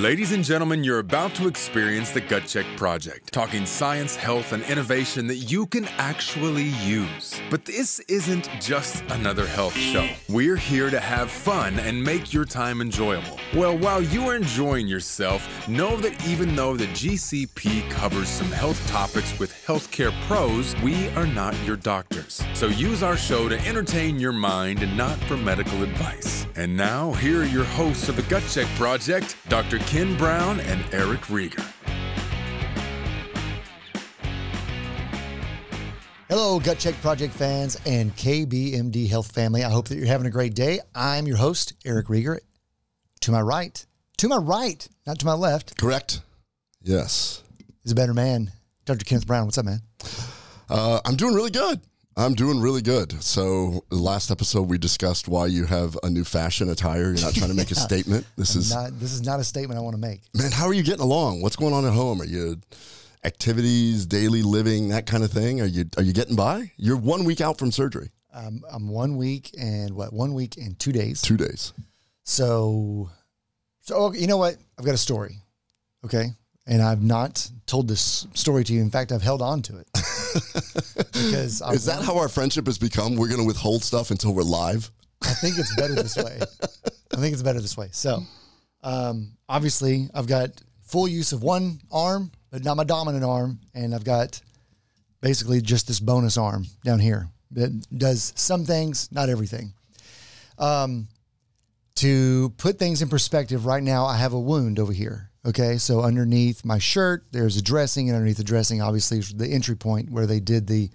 Ladies and gentlemen, you're about to experience the Gut Check Project, talking science, health, and innovation that you can actually use. But this isn't just another health show. We're here to have fun and make your time enjoyable. Well, while you are enjoying yourself, know that even though the GCP covers some health topics with healthcare pros, we are not your doctors. So use our show to entertain your mind and not for medical advice. And now, here are your hosts of the Gut Check Project, Dr. Ken Brown and Eric Rieger. Hello, Gut Check Project fans and KBMD Health family. I hope that you're having a great day. I'm your host, Eric Rieger. To my right, to my right, not to my left, Correct. Yes. He's a better man, Dr. Kenneth Brown. What's up, man? Uh, I'm doing really good. I'm doing really good. So, last episode we discussed why you have a new fashion attire. You're not trying to make a statement. This is Not, this is not a statement I want to make. man. How are you getting along? What's going on at home? Are you activities, daily living, that kind of thing? Are you are you getting by? You're one week out from surgery. Um, I'm one week and what? One week and two days. Two days. So, so okay, you know what? I've got a story. Okay. And I've not told this story to you. In fact, I've held on to it. because I Is that how our friendship has become? We're going to withhold stuff until we're live. I think it's better this way. I think it's better this way. So, um, obviously, I've got full use of one arm, but not my dominant arm, and I've got basically just this bonus arm down here that does some things, not everything. Um, to put things in perspective, right now I have a wound over here. Okay, so underneath my shirt, there's a dressing, and underneath the dressing, obviously, is the entry point where they did the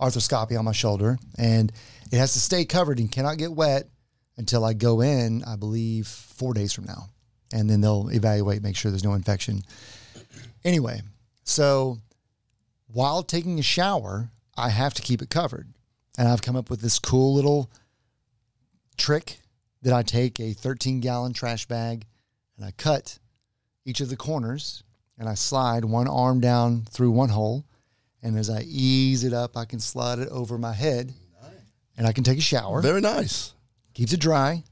arthroscopy on my shoulder, and it has to stay covered and cannot get wet until I go in. I believe four days from now, and then they'll evaluate, make sure there's no infection. Anyway, so while taking a shower, I have to keep it covered, and I've come up with this cool little trick that I take a 13 gallon trash bag and I cut each of the corners and I slide one arm down through one hole. And as I ease it up, I can slide it over my head and I can take a shower. Very nice. Keeps it dry.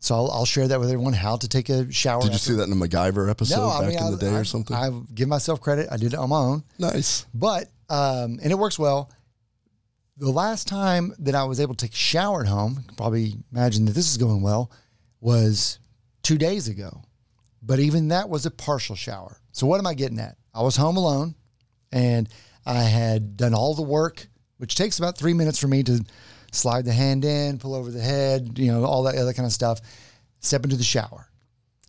So I'll, I'll share that with everyone how to take a shower. Did you after- see that in a MacGyver episode back in the day I, or something? I give myself credit. I did it on my own. nice. But um, and it works well. The last time that I was able to take a shower at home, you can probably imagine that this is going well, was two days ago. But even that was a partial shower. So what am I getting at? I was home alone and I had done all the work, which takes about three minutes for me to slide the hand in, pull over the head, you know, all that other kind of stuff. Step into the shower.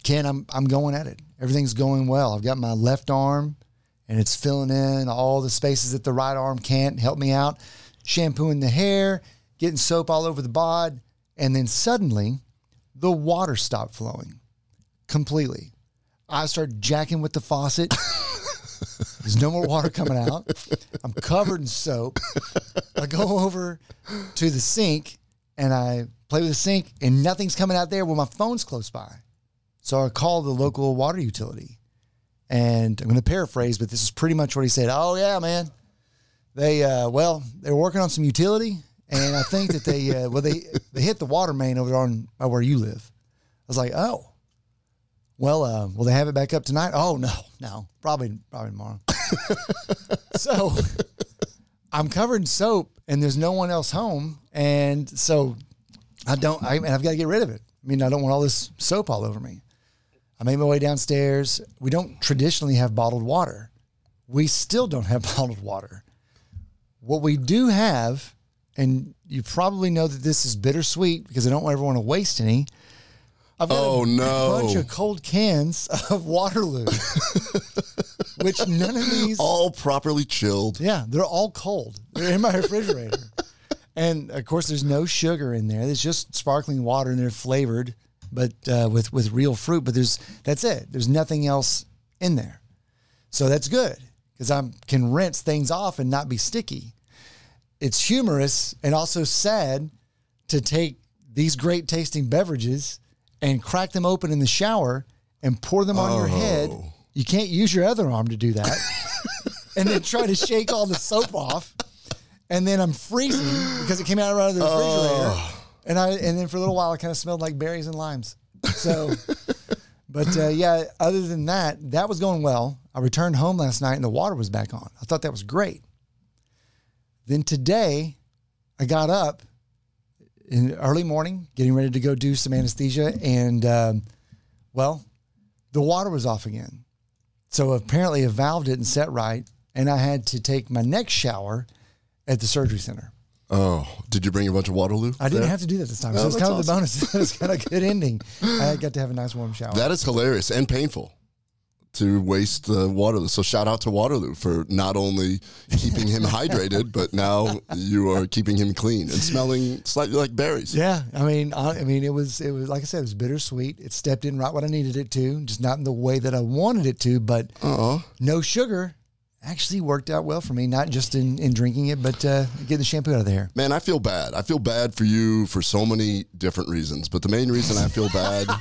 Ken, I'm I'm going at it. Everything's going well. I've got my left arm and it's filling in all the spaces that the right arm can't help me out. Shampooing the hair, getting soap all over the bod, and then suddenly the water stopped flowing completely. I start jacking with the faucet. There's no more water coming out. I'm covered in soap. I go over to the sink and I play with the sink, and nothing's coming out there. Well, my phone's close by. So I call the local water utility. And I'm going to paraphrase, but this is pretty much what he said. Oh, yeah, man. They, uh, well, they're working on some utility. And I think that they, uh, well, they, they hit the water main over there on by where you live. I was like, oh, well, uh, will they have it back up tonight? Oh, no, no, probably, probably tomorrow. so I'm covered in soap and there's no one else home. And so I don't, I, and I've got to get rid of it. I mean, I don't want all this soap all over me. I made my way downstairs. We don't traditionally have bottled water. We still don't have bottled water. What we do have, and you probably know that this is bittersweet because I don't ever want to waste any. I've got Oh, a no. bunch of cold cans of Waterloo, which none of these All properly chilled. yeah, they're all cold. They're in my refrigerator. and of course, there's no sugar in there. It's just sparkling water and they're flavored, but uh, with, with real fruit. But there's that's it. There's nothing else in there. So that's good because I can rinse things off and not be sticky. It's humorous and also sad to take these great tasting beverages and crack them open in the shower and pour them on your head. Oh. You can't use your other arm to do that. and then try to shake all the soap off. And then I'm freezing because it came out right of the refrigerator. And I and then for a little while it kind of smelled like berries and limes. So But uh, yeah, other than that, that was going well. I returned home last night and the water was back on. I thought that was great. Then today, I got up in early morning, getting ready to go do some anesthesia, and um, well, the water was off again. So apparently, a valve didn't set right, and I had to take my next shower at the surgery center. Oh, did you bring a bunch of Waterloo? I didn't there? have to do that this time. Oh, so it's kind of the bonus. it's kind of a good ending. I got to have a nice warm shower. That is hilarious and painful to waste the Waterloo. So shout out to Waterloo for not only keeping him hydrated, but now you are keeping him clean and smelling slightly like berries. Yeah, I mean, I, I mean, it was it was like I said, it was bittersweet. It stepped in right when I needed it to, just not in the way that I wanted it to, but Uh-uh. no sugar actually worked out well for me. Not just in, in drinking it, but uh, getting the shampoo out of the hair. Man, I feel bad. I feel bad for you for so many different reasons, but the main reason I feel bad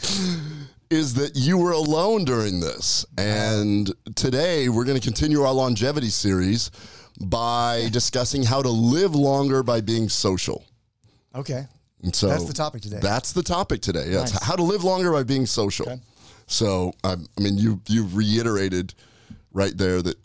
is that you were alone during this. And today we're going to continue our longevity series by discussing how to live longer by being social. Okay, And so That's the topic today. That's the topic today. Yes, Nice. how to live longer by being social. Okay. So I, I mean, you you reiterated right there that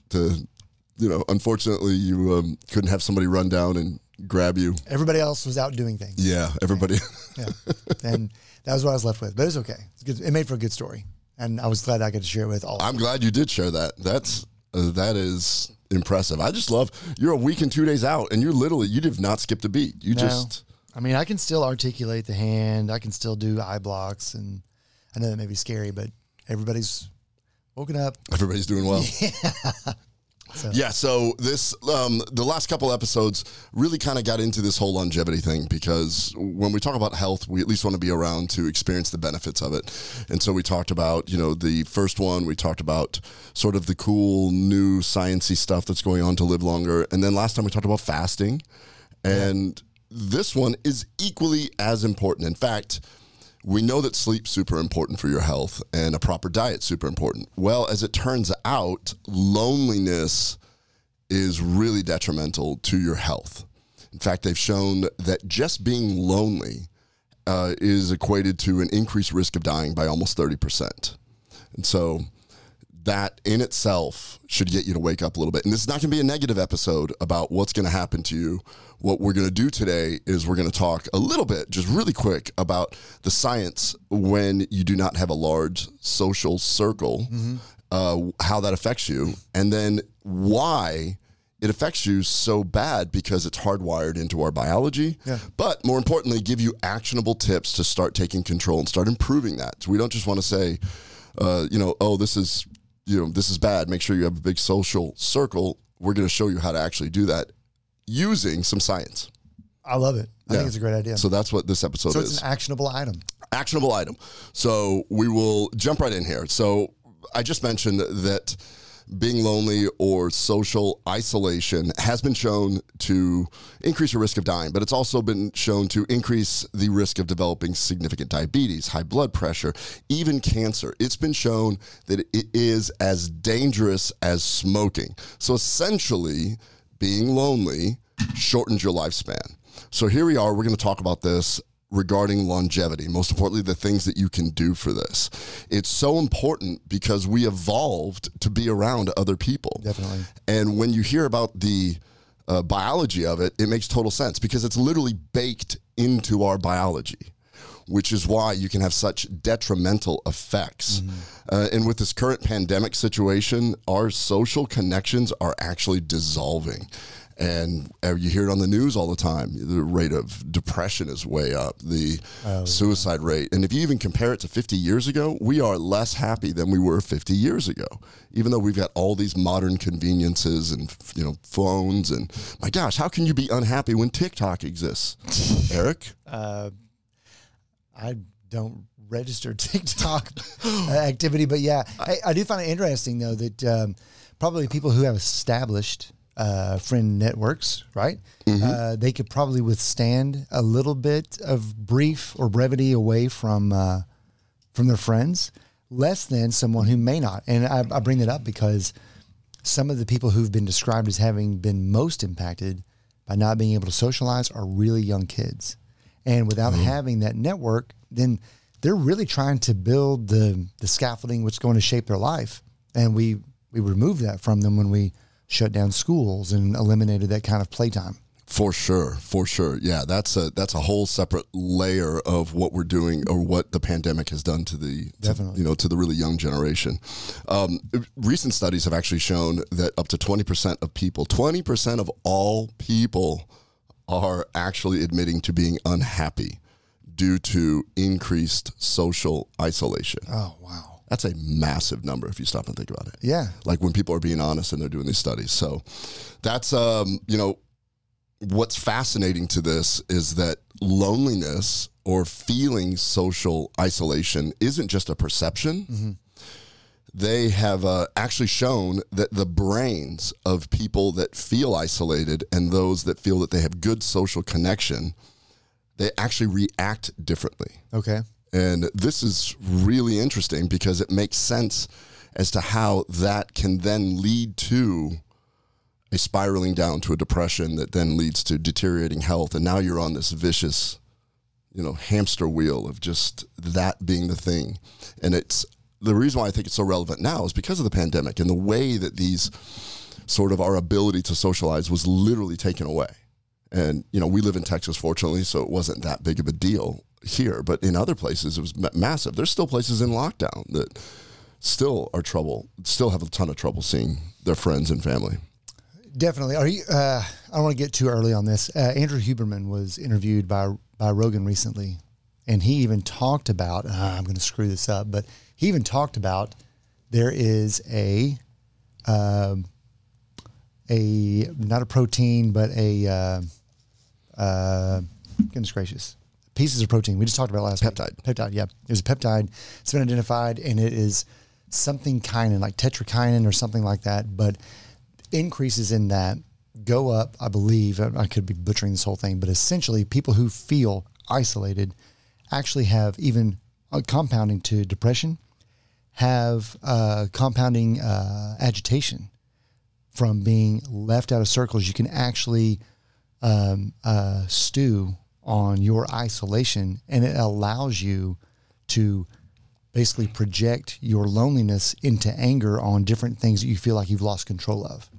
you know, unfortunately, you um, couldn't have somebody run down and grab you. everybody else was out doing things. Yeah, everybody. Yeah, and that was what I was left with. But it's okay. It's good. It made for a good story, and I was glad I got to share it with all. I'm glad you did share that. That's uh, that is impressive. I just love you're a week and two days out, and you're literally you did not skip a beat. You No. just I mean, I can still articulate the hand. I can still do eye blocks, and I know that may be scary, but everybody's woken up. everybody's doing well. So- Yeah, so this um, the last couple episodes really kind of got into this whole longevity thing because when we talk about health, we at least want to be around to experience the benefits of it. And so we talked about, you know, the first one we talked about sort of the cool new sciency stuff that's going on to live longer, and then last time we talked about fasting, and this one is equally as important. In fact, we know that sleep's super important for your health and a proper diet's super important. Well, as it turns out, loneliness is really detrimental to your health. In fact, they've shown that just being lonely uh, is equated to an increased risk of dying by almost 30%. And so that in itself should get you to wake up a little bit. And this is not going to be a negative episode about what's going to happen to you. What we're going to do today is we're going to talk a little bit, just really quick, about the science when you do not have a large social circle, uh, how that affects you, and then why it affects you so bad because it's hardwired into our biology. Yeah. But more importantly, give you actionable tips to start taking control and start improving that. So we don't just want to say, uh, you know, oh, this is, you know, this is bad. Make sure you have a big social circle. We're going to show you how to actually do that using some science. I love it. I Yeah. think it's a great idea. So that's what this episode So is it's an actionable item. actionable item. So we will jump right in here. So I just mentioned that being lonely or social isolation has been shown to increase your risk of dying, but it's also been shown to increase the risk of developing significant diabetes, high blood pressure, even cancer. It's been shown that it is as dangerous as smoking. So essentially, being lonely shortens your lifespan. So here we are. We're going to talk about this regarding longevity. Most importantly, the things that you can do for this. It's so important because we evolved to be around other people. Definitely. And when you hear about the uh, biology of it, it makes total sense because it's literally baked into our biology. Which is why you can have such detrimental effects. Uh, and with this current pandemic situation, our social connections are actually dissolving. And uh, you hear it on the news all the time. The rate of depression is way up, the suicide rate. And if you even compare it to 50 years ago, we are less happy than we were 50 years ago. Even though we've got all these modern conveniences and you know phones and my gosh, how can you be unhappy when TikTok exists? Eric? Uh, I don't register TikTok activity, but yeah, I, I do find it interesting though that um, probably people who have established uh, friend networks, right? Uh, they could probably withstand a little bit of brief or brevity away from uh, from their friends, less than someone who may not. And I, I bring that up because some of the people who've been described as having been most impacted by not being able to socialize are really young kids. And without having that network, then they're really trying to build the the scaffolding which is going to shape their life. And we we removed that from them when we shut down schools and eliminated that kind of playtime. For sure, for sure. Yeah, that's a that's a whole separate layer of what we're doing or what the pandemic has done to the to, you know to the really young generation. Um, recent studies have actually shown that up to twenty percent of people, twenty percent of all people, are actually admitting to being unhappy due to increased social isolation. Oh wow. That's a massive number if you stop and think about it Yeah. like when people are being honest and they're doing these studies. So that's um, you know what's fascinating to this is that loneliness or feeling social isolation isn't just a perception. They have uh, actually shown that the brains of people that feel isolated and those that feel that they have good social connection, they actually react differently. Okay. And this is really interesting because it makes sense as to how that can then lead to a spiraling down to a depression that then leads to deteriorating health. And now you're on this vicious, you know, hamster wheel of just that being the thing. And it's the reason why I think it's so relevant now is because of the pandemic and the way that these sort of our ability to socialize was literally taken away. And you know, we live in Texas, fortunately, so it wasn't that big of a deal here. But in other places, it was ma- massive. There's still places in lockdown that still are trouble, still have a ton of trouble seeing their friends and family. Definitely. Are you? Uh, I don't want to get too early on this. Uh, Andrew Huberman was interviewed by by Rogan recently, and he even talked about. Uh, I'm going to screw this up, but he even talked about there is a um, a not a protein, but a uh, uh, goodness gracious pieces of protein. We just talked about it last week. Peptide. Peptide. Yeah, was a peptide. It's been identified, and it is something kinin, like tetrachinin or something like that. But increases in that go up, I believe. I could be butchering this whole thing, but essentially, people who feel isolated actually have even uh, compounding to depression, have uh, compounding uh, agitation from being left out of circles. You can actually um, uh, stew on your isolation, and it allows you to basically project your loneliness into anger on different things that you feel like you've lost control of.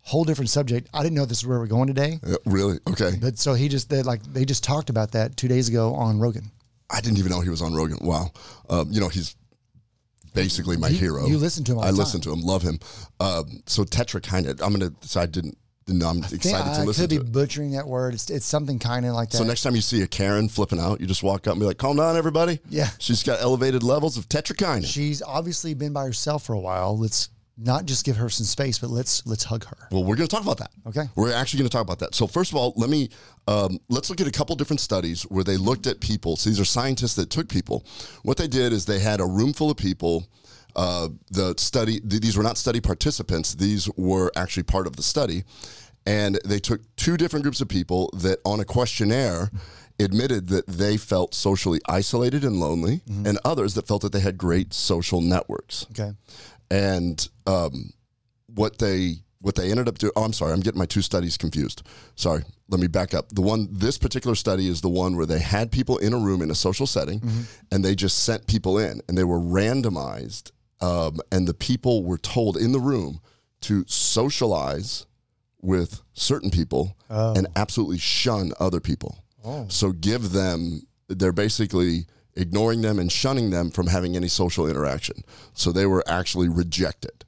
Whole different subject. I didn't know this is where we're going today, Uh, really? Okay. but so he just they like they just talked about that two days ago on Rogan. I didn't even know he was on Rogan. Wow. Um, you know, he's basically my hero. you listen to him I the listen to him, love him. Um, so of. I'm gonna. So I didn't. Didn't I'm I excited I to listen could be it. butchering that word. It's it's something kind of like that. So next time you see a Karen flipping out, you just walk up and be like, "Calm down, everybody." Yeah. She's got elevated levels of tetrachina. She's obviously been by herself for a while. Let's not just give her some space, but let's let's hug her. Well, we're going to talk about that. Okay. We're actually going to talk about that. So first of all, let me um, let's look at a couple different studies where they looked at people. So these are scientists that took people. What they did is they had a room full of people. Uh, the study; th- these were not study participants. These were actually part of the study, and they took two different groups of people that, on a questionnaire, admitted that they felt socially isolated and lonely, and others that felt that they had great social networks Okay. and um, what they what they ended up doing. Oh, I'm sorry, I'm getting my two studies confused. Sorry, let me back up. The one this particular study is the one where they had people in a room in a social setting, and they just sent people in, and they were randomized, um, and the people were told in the room to socialize with certain people and absolutely shun other people. So give them, they're basically ignoring them and shunning them from having any social interaction. So they were actually rejected.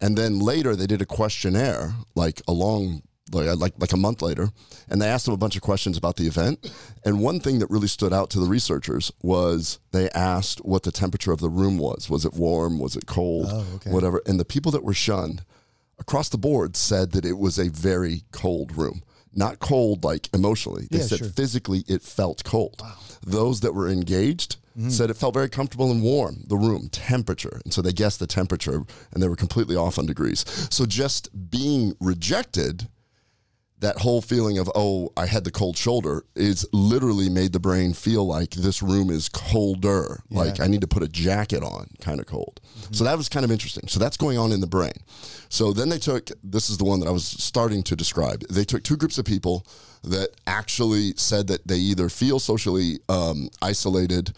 And then later they did a questionnaire, like a long, like, uh, like, like a month later, and they asked them a bunch of questions about the event. And one thing that really stood out to the researchers was they asked what the temperature of the room was. Was it warm? Was it cold? Oh, okay. Whatever. And the people that were shunned across the board said that it was a very cold room. Not cold like emotionally. They Yeah, said sure. physically it felt cold. Wow. Those that were engaged mm-hmm. said it felt very comfortable and warm, the room, temperature. And so they guessed the temperature and they were completely off on degrees. So just being rejected that whole feeling of oh i had the cold shoulder is literally made the brain feel like this room is colder. Like i need to put a jacket on kind of cold mm-hmm. so that was kind of interesting. So that's going on in the brain. So then they took this is the one that i was starting to describe. They took two groups of people that actually said that they either feel socially um, isolated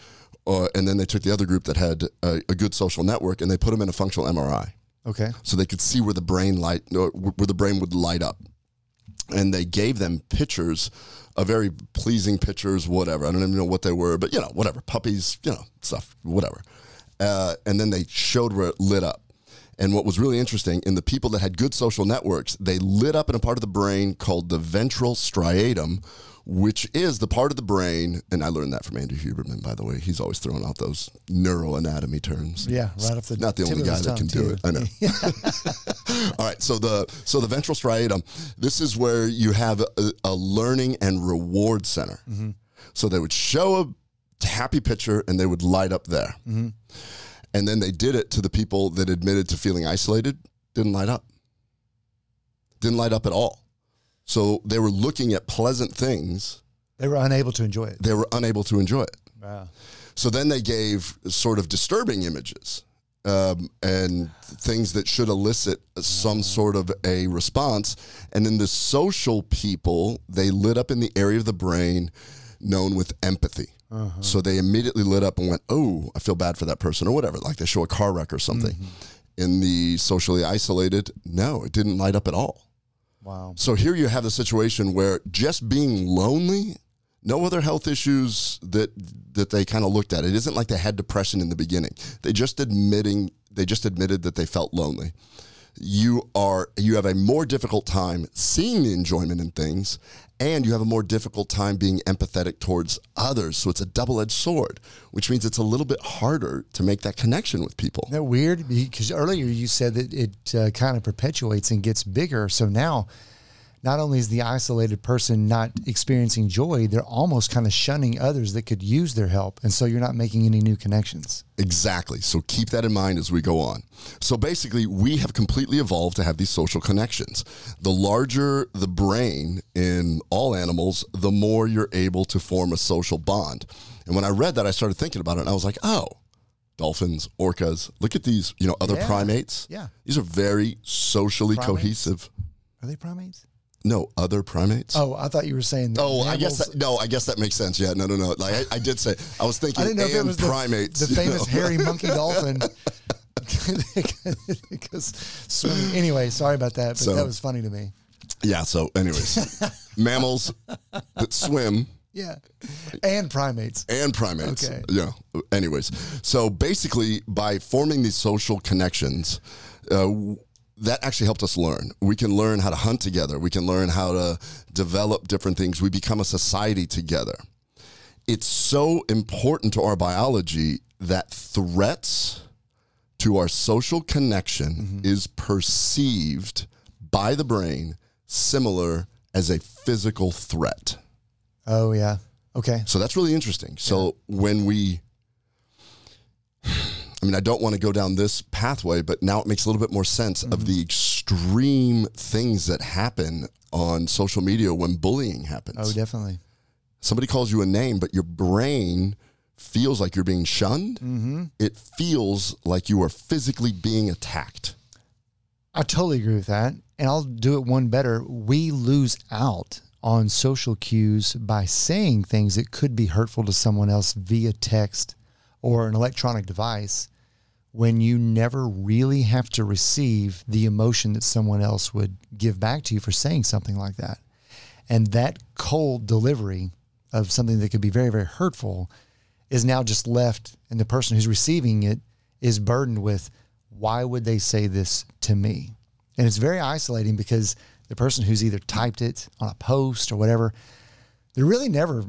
or, and then they took the other group that had a, a good social network and they put them in a functional mri Okay. so they could see where the brain light uh, where the brain would light up and they gave them pictures of very pleasing pictures whatever. I don't even know what they were but you know whatever. Puppies you know stuff whatever. Uh, and then they showed where it lit up. And what was really interesting in the people that had good social networks they lit up in a part of the brain called the ventral striatum which is the part of the brain and i learned that from andrew huberman by the way he's always throwing out those neuroanatomy terms Yeah, right off the not the only guy that can do it. I know. All right, so the so the ventral striatum. This is where you have a, a learning and reward center. Mm-hmm. So they would show a happy picture and they would light up there, Mm-hmm. and then they did it to the people that admitted to feeling isolated. Didn't light up. Didn't light up at all. So they were looking at pleasant things. They were unable to enjoy it. They were unable to enjoy it. Wow. So then they gave sort of disturbing images um, and things that should elicit some ah. sort of a response. And then the social people, they lit up in the area of the brain known with empathy. Uh-huh. So they immediately lit up and went, Oh, I feel bad for that person, or whatever. Like they show a car wreck or something. Mm-hmm. In the socially isolated, no, it didn't light up at all. Wow. So here you have the situation where just being lonely, no other health issues that that they kind of looked at. It isn't like they had depression in the beginning. They just admitting they just admitted that they felt lonely. You are you have a more difficult time seeing the enjoyment in things and you have a more difficult time being empathetic towards others. So it's a double-edged sword, which means it's a little bit harder to make that connection with people. Isn't that weird? Because earlier you said that it uh, kind of perpetuates and gets bigger. So now, not only is the isolated person not experiencing joy, they're almost kind of shunning others that could use their help. And so you're not making any new connections. Exactly. So keep that in mind as we go on. So basically, we have completely evolved to have these social connections. The larger the brain in all animals, the more you're able to form a social bond. And when I read that, I started thinking about it and I was like, oh, dolphins, orcas, look at these, you know, other Yeah. primates. Yeah. These are very socially Primates? cohesive. Are they primates? No, other primates. Oh, I thought you were saying. that Oh, I guess that, no. I guess that makes sense. Yeah, no, no, no. Like I, I did say, I was thinking I didn't know if it was the, primates. the you famous know. hairy monkey dolphin. because swimming. Anyway, sorry about that, but So- that was funny to me. Yeah. So, anyways, mammals that swim Yeah, and primates. and primates. Okay. Yeah. Anyways, so basically, by forming these social connections, uh, that actually helped us learn. We can learn how to hunt together. We can learn how to develop different things. We become a society together. It's so important to our biology that threats to our social connection mm-hmm. is perceived by the brain similar as a physical threat. Oh yeah. Okay. So that's really interesting. So when we, I mean, I don't want to go down this pathway, but now it makes a little bit more sense of the extreme things that happen on social media when bullying happens. Oh, definitely. Somebody calls you a name, but your brain feels like you're being shunned. Mm-hmm. It feels like you are physically being attacked. I totally agree with that. And I'll do it one better. We lose out on social cues by saying things that could be hurtful to someone else via text or an electronic device when you never really have to receive the emotion that someone else would give back to you for saying something like that. And that cold delivery of something that could be very, very hurtful is now just left, and the person who's receiving it is burdened with, why would they say this to me? And it's very isolating because the person who's either typed it on a post or whatever, they're really never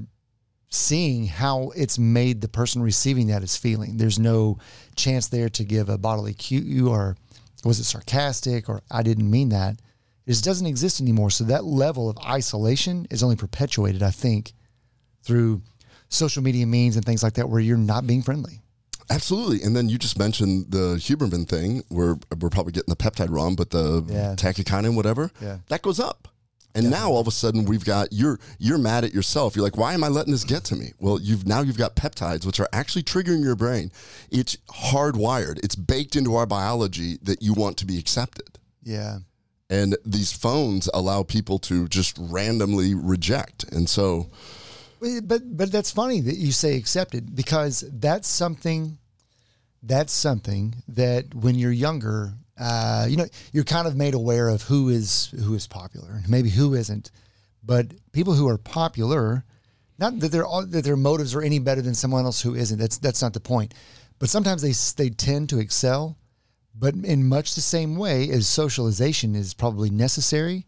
seeing how it's made the person receiving that is feeling. There's no chance there to give a bodily cue or was it sarcastic or I didn't mean that. It just doesn't exist anymore. So that level of isolation is only perpetuated, I think, through social media means and things like that where you're not being friendly. Absolutely. And then you just mentioned the Huberman thing where we're probably getting the peptide wrong, but the Yeah. tachykinin, whatever, Yeah. that goes up. And now all of a sudden we've got you're you're mad at yourself. You're like, why am I letting this get to me? Well, you've now you've got peptides which are actually triggering your brain. It's hardwired. It's baked into our biology that you want to be accepted. Yeah. And these phones allow people to just randomly reject. And so But but that's funny that you say accepted because that's something that's something that when you're younger, uh, you know, you're kind of made aware of who is who is popular and maybe who isn't. But people who are popular, not that their that their motives are any better than someone else who isn't. That's that's not the point. But sometimes they they tend to excel, but in much the same way as socialization is probably necessary,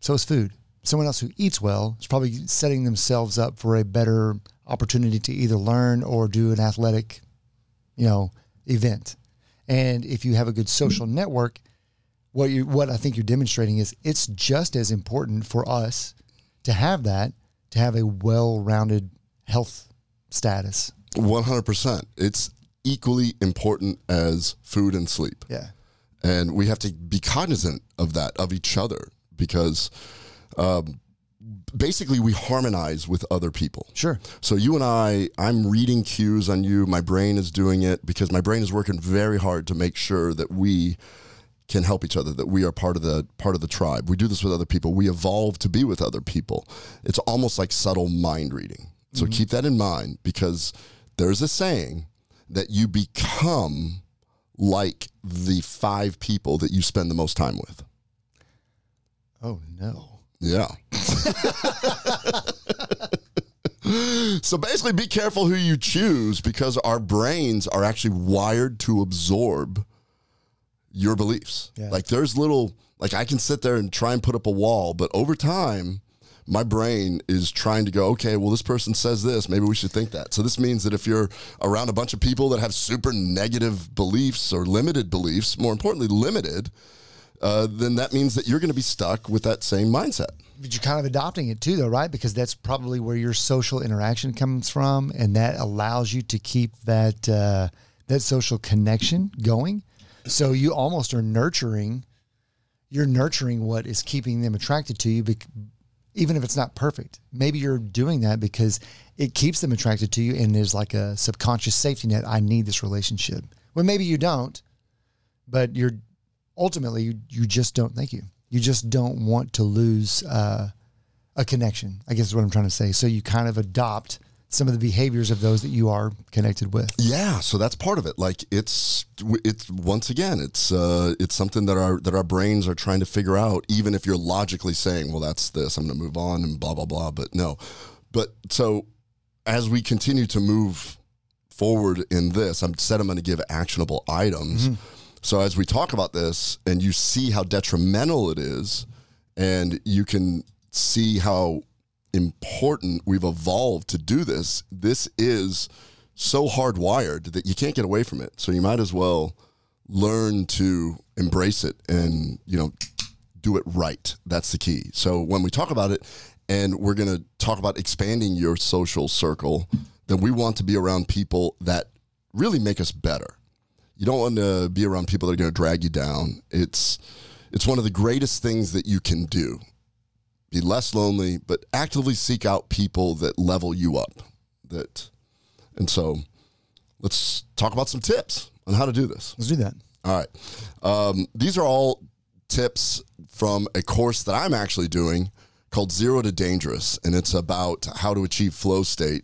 so is food. Someone else who eats well is probably setting themselves up for a better opportunity to either learn or do an athletic, you know, event. And if you have a good social network, what you what I think you're demonstrating is it's just as important for us to have that, to have a well-rounded health status. 100%. It's equally important as food and sleep. Yeah. And we have to be cognizant of that, of each other, because um, basically we harmonize with other people. Sure. So you and I, I'm reading cues on you. My brain is doing it because my brain is working very hard to make sure that we can help each other that we are part of the part of the tribe we do this with other people we evolve to be with other people it's almost like subtle mind reading so mm-hmm. keep that in mind because there's a saying that you become like the five people that you spend the most time with Oh no. Yeah so basically be careful who you choose because our brains are actually wired to absorb your beliefs. Yeah. Like there's little like I can sit there and try and put up a wall, but over time my brain is trying to go, okay, well, this person says this. Maybe we should think that. So, this means that if you're around a bunch of people that have super negative beliefs or limited beliefs, more importantly, limited, uh, then that means that you're going to be stuck with that same mindset. But you're kind of adopting it too, though, right? Because that's probably where your social interaction comes from, and that allows you to keep that uh, that social connection going. So you almost are nurturing. You're nurturing what is keeping them attracted to you, bec- even if it's not perfect. Maybe you're doing that because it keeps them attracted to you, and there's like a subconscious safety net. I need this relationship. Well, maybe you don't, but you're ultimately you, you just don't thank you you just don't want to lose uh, a connection i guess is what i'm trying to say so you kind of adopt some of the behaviors of those that you are connected with Yeah, so that's part of it. Like it's it's once again, it's uh, it's something that our that our brains are trying to figure out. Even if you're logically saying, "Well, that's this," I'm going to move on and blah blah blah. But no, but so as we continue to move forward in this, I'm said I'm going to give actionable items. So as we talk about this, and you see how detrimental it is, and you can see how important we've evolved to do this. This is so hardwired that you can't get away from it. So you might as well learn to embrace it and, you know, do it right. That's the key. So when we talk about it and we're going to talk about expanding your social circle, then we want to be around people that really make us better. You don't want to be around people that are going to drag you down. It's it's one of the greatest things that you can do be less lonely, but actively seek out people that level you up. That, and so, let's talk about some tips on how to do this. let's do that All right, um, these are all tips from a course that I'm actually doing called Zero to Dangerous, and it's about how to achieve flow state.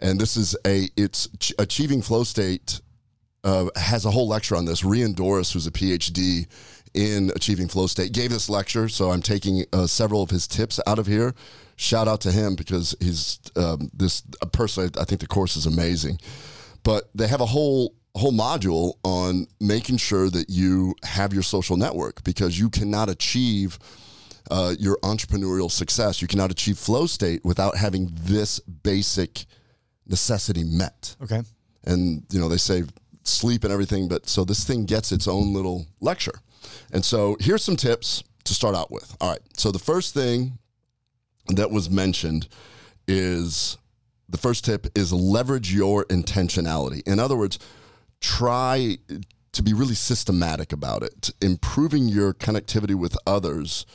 And this is a it's ch- achieving flow state uh, has a whole lecture on this. Rian Doris, who's a PhD in achieving flow state, gave this lecture. So I'm taking uh, several of his tips out of here. Shout out to him because he's um, this uh, personally. I think the course is amazing. But they have a whole whole module on making sure that you have your social network because you cannot achieve uh, your entrepreneurial success. You cannot achieve flow state without having this basic necessity met okay and you know they say sleep and everything but so this thing gets its own little lecture and so here's some tips to start out with all right so the first thing that was mentioned is the first tip is leverage your intentionality in other words try to be really systematic about it improving your connectivity with others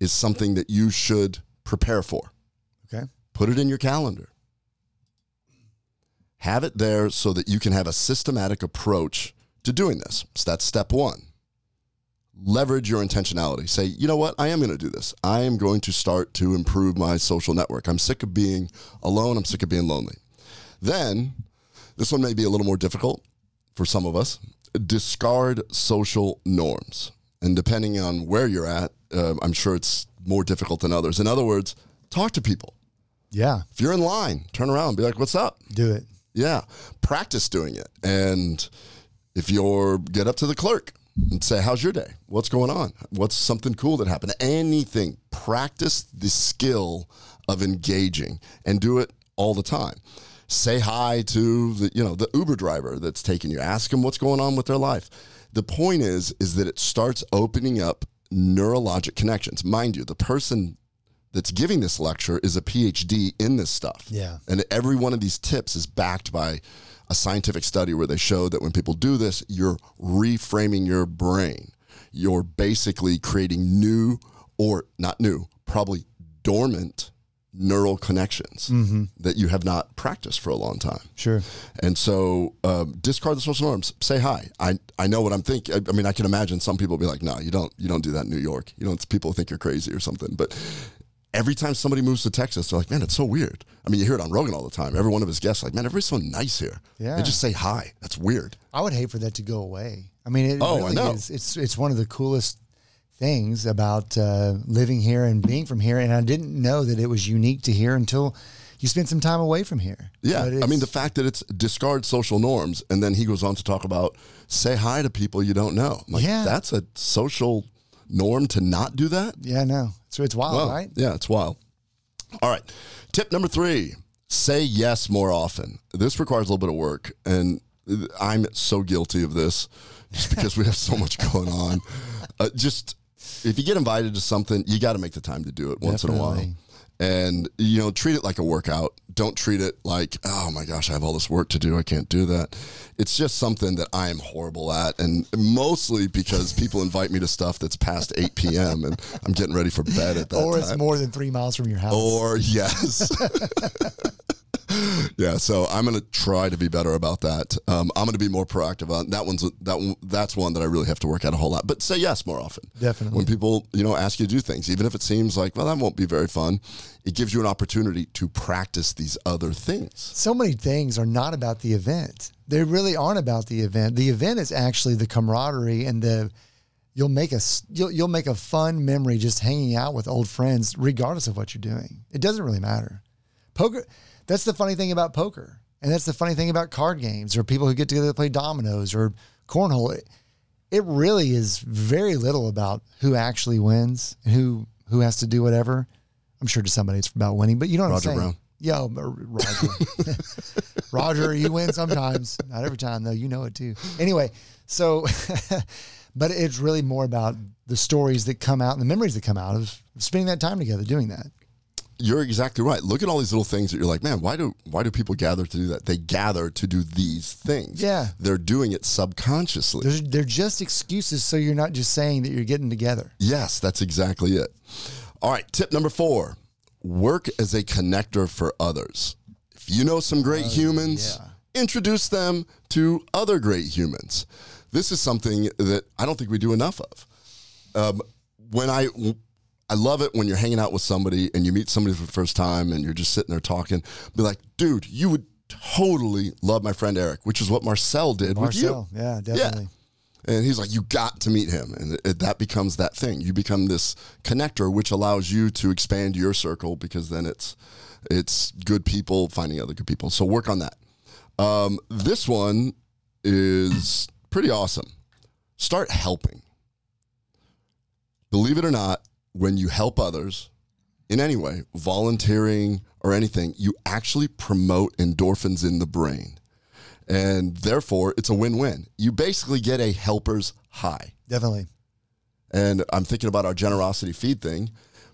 is something that you should prepare for. Okay. Put it in your calendar. Have it there so that you can have a systematic approach to doing this. So that's step one. Leverage your intentionality. Say, you know what? I am going to do this. I am going to start to improve my social network. I'm sick of being alone. I'm sick of being lonely. Then, this one may be a little more difficult for some of us. Discard social norms. And depending on where you're at, uh, I'm sure it's more difficult than others. In other words, talk to people. Yeah. If you're in line, turn around and be like, what's up? Do it. Yeah. Practice doing it. And if you're, get up to the clerk and say, how's your day? What's going on? What's something cool that happened? Anything. Practice the skill of engaging and do it all the time. Say hi to the, you know, the Uber driver that's taking you. Ask them what's going on with their life. The point is, is that it starts opening up neurologic connections. Mind you, the person that's giving this lecture is a PhD in this stuff. Yeah. And every one of these tips is backed by a scientific study where they show that when people do this, you're reframing your brain. You're basically creating new or not new, probably dormant neural connections that you have not practiced for a long time. Sure. And so um, discard the social norms. Say hi. I, I know what I'm thinking. I, I mean, I can imagine some people be like, no, you don't, you don't do that in New York. You don't, people think you're crazy or something. But every time somebody moves to Texas, they're like, man, it's so weird. I mean, you hear it on Rogan all the time. Every one of his guests, like, man, everybody's so nice here. Yeah. They just say hi. That's weird. I would hate for that to go away. I mean, it Oh, I know. is. It's it's one of the coolest things about uh, living here and being from here. And I didn't know that it was unique to here until you spent some time away from here. Yeah. I mean, the fact that it's discard social norms. And then he goes on to talk about say hi to people you don't know. Like, Yeah. that's a social norm to not do that. yeah, no, so it's wild, Well, right? Yeah, it's wild. All right. Tip number three say yes more often. This requires a little bit of work. And I'm so guilty of this just because we have so much going on. Uh, just if you get invited to something, you got to make the time to do it once in a while. And, you know, treat it like a workout. Don't treat it like, oh my gosh, I have all this work to do. I can't do that. It's just something that I am horrible at. And mostly because people invite me to stuff that's past 8 p.m. and I'm getting ready for bed at that Or time. it's more than three miles from your house. Or yes. yeah, so I'm going to try to be better about that. Um, I'm going to be more proactive on that one's that one, that's one that I really have to work at a whole lot. But say yes more often. Definitely. When people, you know, ask you to do things, even if it seems like, well, that won't be very fun, it gives you an opportunity to practice these other things. so many things are not about the event. They really aren't about the event. The event is actually the camaraderie and the you'll make a you'll, you'll make a fun memory just hanging out with old friends regardless of what you're doing. It doesn't really matter. Poker that's the funny thing about poker. And that's the funny thing about card games or people who get together to play dominoes or cornhole. It, it really is very little about who actually wins and who who has to do whatever. I'm sure to somebody it's about winning, but you know what Roger I'm saying. Brown. Yeah, oh, Roger. Roger, you win sometimes, not every time though. You know it too. Anyway, so, but it's really more about the stories that come out and the memories that come out of spending that time together doing that. You're exactly right. Look at all these little things that you're like, man, why do why do people gather to do that? They gather to do these things. Yeah. They're doing it subconsciously. There's, they're just excuses, so you're not just saying that you're getting together. Yes, that's exactly it. All right, tip number four work as a connector for others. If you know some great humans, introduce them to other great humans. This is something that I don't think we do enough of. Um, when I I love it when you're hanging out with somebody and you meet somebody for the first time and you're just sitting there talking, be like, dude, you would totally love my friend Eric, which is what Marcel did with you. Marcel, yeah, definitely. And he's like, you got to meet him. And it, that becomes that thing. You become this connector, which allows you to expand your circle because then it's it's good people finding other good people. So work on that. Um, this one is pretty awesome. Start helping. Believe it or not, when you help others in any way, volunteering or anything, you actually promote endorphins in the brain. And therefore, it's a win win. You basically get a helper's high. Definitely. And I'm thinking about our generosity feed thing.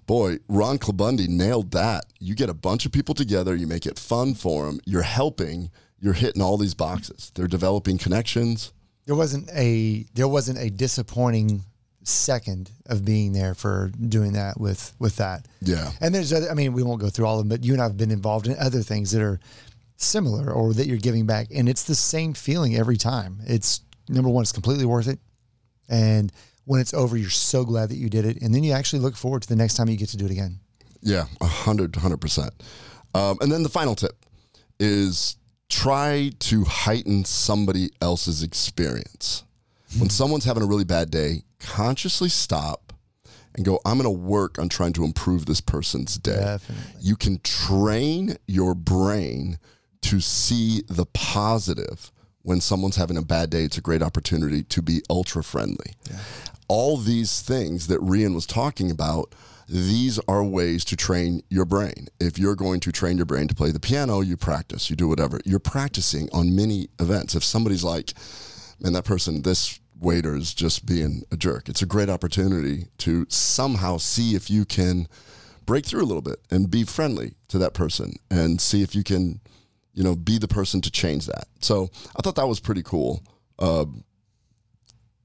Boy, Ron Clabundi nailed that. You get a bunch of people together, you make it fun for them, you're helping, you're hitting all these boxes. They're developing connections. There wasn't a there wasn't a disappointing second of being there for doing that with with that. Yeah. And there's other, I mean, we won't go through all of them, but you and I have been involved in other things that are similar or that you're giving back. And it's the same feeling every time. It's number one, it's completely worth it. And when it's over, you're so glad that you did it. And then you actually look forward to the next time you get to do it again. Yeah, a hundred, hundred percent. Um, and then the final tip is try to heighten somebody else's experience. When someone's having a really bad day, consciously stop and go, I'm going to work on trying to improve this person's day. Definitely. You can train your brain to see the positive when someone's having a bad day. It's a great opportunity to be ultra friendly. All these things that Rian was talking about, these are ways to train your brain. If you're going to train your brain to play the piano, you practice, you do whatever. You're practicing on many events. If somebody's like, man, that person, this waiter is just being a jerk, it's a great opportunity to somehow see if you can break through a little bit and be friendly to that person and see if you can, you know, be the person to change that. So I thought that was pretty cool. Uh,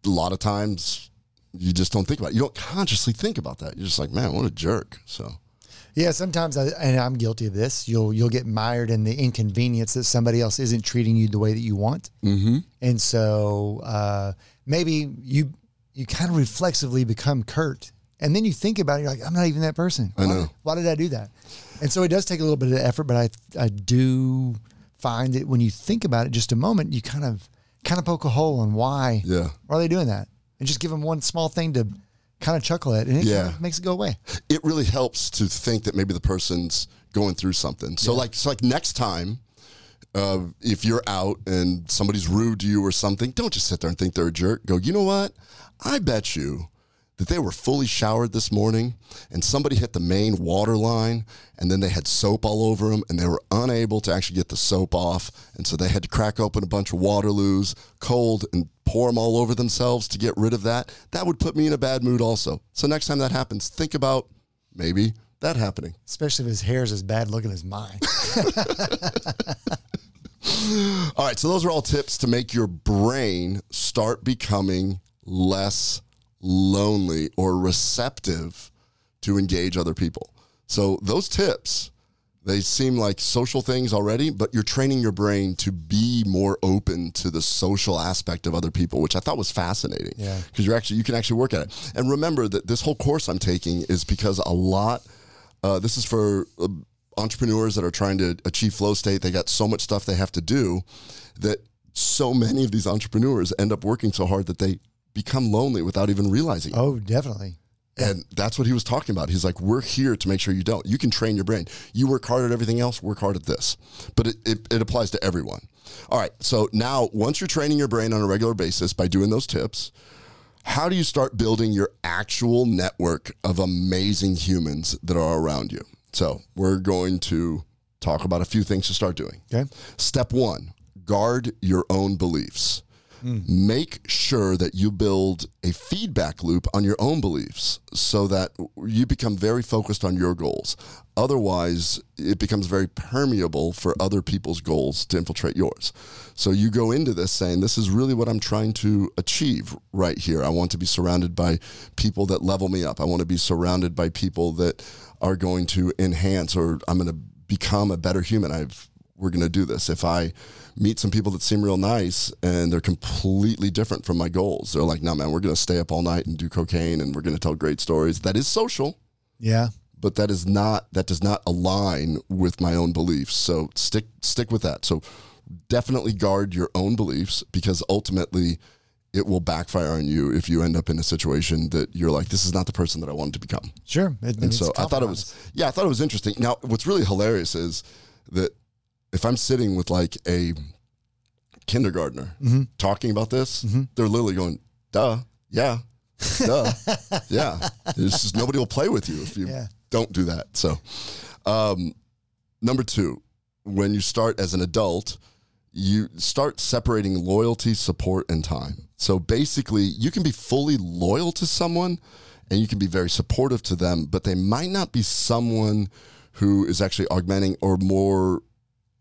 a lot of times you just don't think about it. You don't consciously think about that. You're just like, man, what a jerk. So Yeah, sometimes I, and I'm guilty of this. You'll you'll get mired in the inconvenience that somebody else isn't treating you the way that you want, mm-hmm. and so uh, maybe you you kind of reflexively become curt, and then you think about it. You're like, I'm not even that person. I know. Why, did I do that? And so it does take a little bit of effort, but I I do find that when you think about it just a moment, you kind of kind of poke a hole on why. Yeah. Why are they doing that? And just give them one small thing to kind of chuckle at, and it Yeah. kind of makes it go away. it really helps to think that maybe the person's going through something. So like, so like next time, uh, if you're out and somebody's rude to you or something, don't just sit there and think they're a jerk. Go, you know what? I bet you that they were fully showered this morning and somebody hit the main water line and then they had soap all over them and they were unable to actually get the soap off. And so they had to crack open a bunch of Waterloos cold and pour them all over themselves to get rid of that. That would put me in a bad mood also. So next time that happens, think about maybe that happening. Especially if his hair is as bad looking as mine. All right, so those are all tips to make your brain start becoming less lonely or receptive to engage other people. So those tips, they seem like social things already, but you're training your brain to be more open to the social aspect of other people, which I thought was fascinating. Yeah. Because you're actually you can actually work at it. And remember that this whole course I'm taking is because a lot uh, this is for uh, entrepreneurs that are trying to achieve flow state. They got so much stuff they have to do that so many of these entrepreneurs end up working so hard that they become lonely without even realizing it. Oh, definitely. And that's what he was talking about. He's like, we're here to make sure you don't. You can train your brain. You work hard at everything else, work hard at this. But it, it, it applies to everyone. All right. So now, once you're training your brain on a regular basis by doing those tips, how do you start building your actual network of amazing humans that are around you? So we're going to talk about a few things to start doing. Okay. Step one guard your own beliefs. Make sure that you build a feedback loop on your own beliefs so that you become very focused on your goals. Otherwise, it becomes very permeable for other people's goals to infiltrate yours. So you go into this saying, This is really what I'm trying to achieve right here. I want to be surrounded by people that level me up. I want to be surrounded by people that are going to enhance or I'm going to become a better human. I've we're going to do this. If I meet some people that seem real nice and they're completely different from my goals, they're like, no, man, we're going to stay up all night and do cocaine and we're going to tell great stories. That is social, Yeah. but that is not, that does not align with my own beliefs. So stick, stick with that. So definitely guard your own beliefs because ultimately it will backfire on you if you end up in a situation that you're like, this is not the person that I wanted to become. Sure. It- And so I thought it was, yeah, I thought it was interesting. Now, what's really hilarious is that if I'm sitting with like a kindergartner Mm-hmm. talking about this, they're literally going, duh, yeah, duh, yeah. It's just nobody will play with you if you Yeah. don't do that. So, um, number two, when you start as an adult, you start separating loyalty, support, and time. So basically, you can be fully loyal to someone and you can be very supportive to them, but they might not be someone who is actually augmenting or more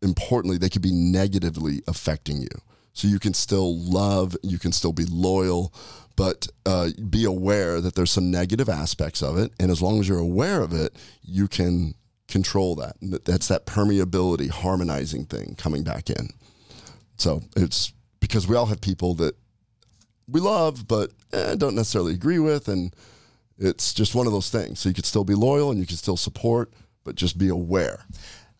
importantly, they could be negatively affecting you. So you can still love, you can still be loyal, but uh, be aware that there's some negative aspects of it. And as long as you're aware of it, you can control that. That's that permeability, harmonizing thing coming back in. So it's because we all have people that we love, but eh, don't necessarily agree with. And it's just one of those things. So you can still be loyal and you can still support, but just be aware.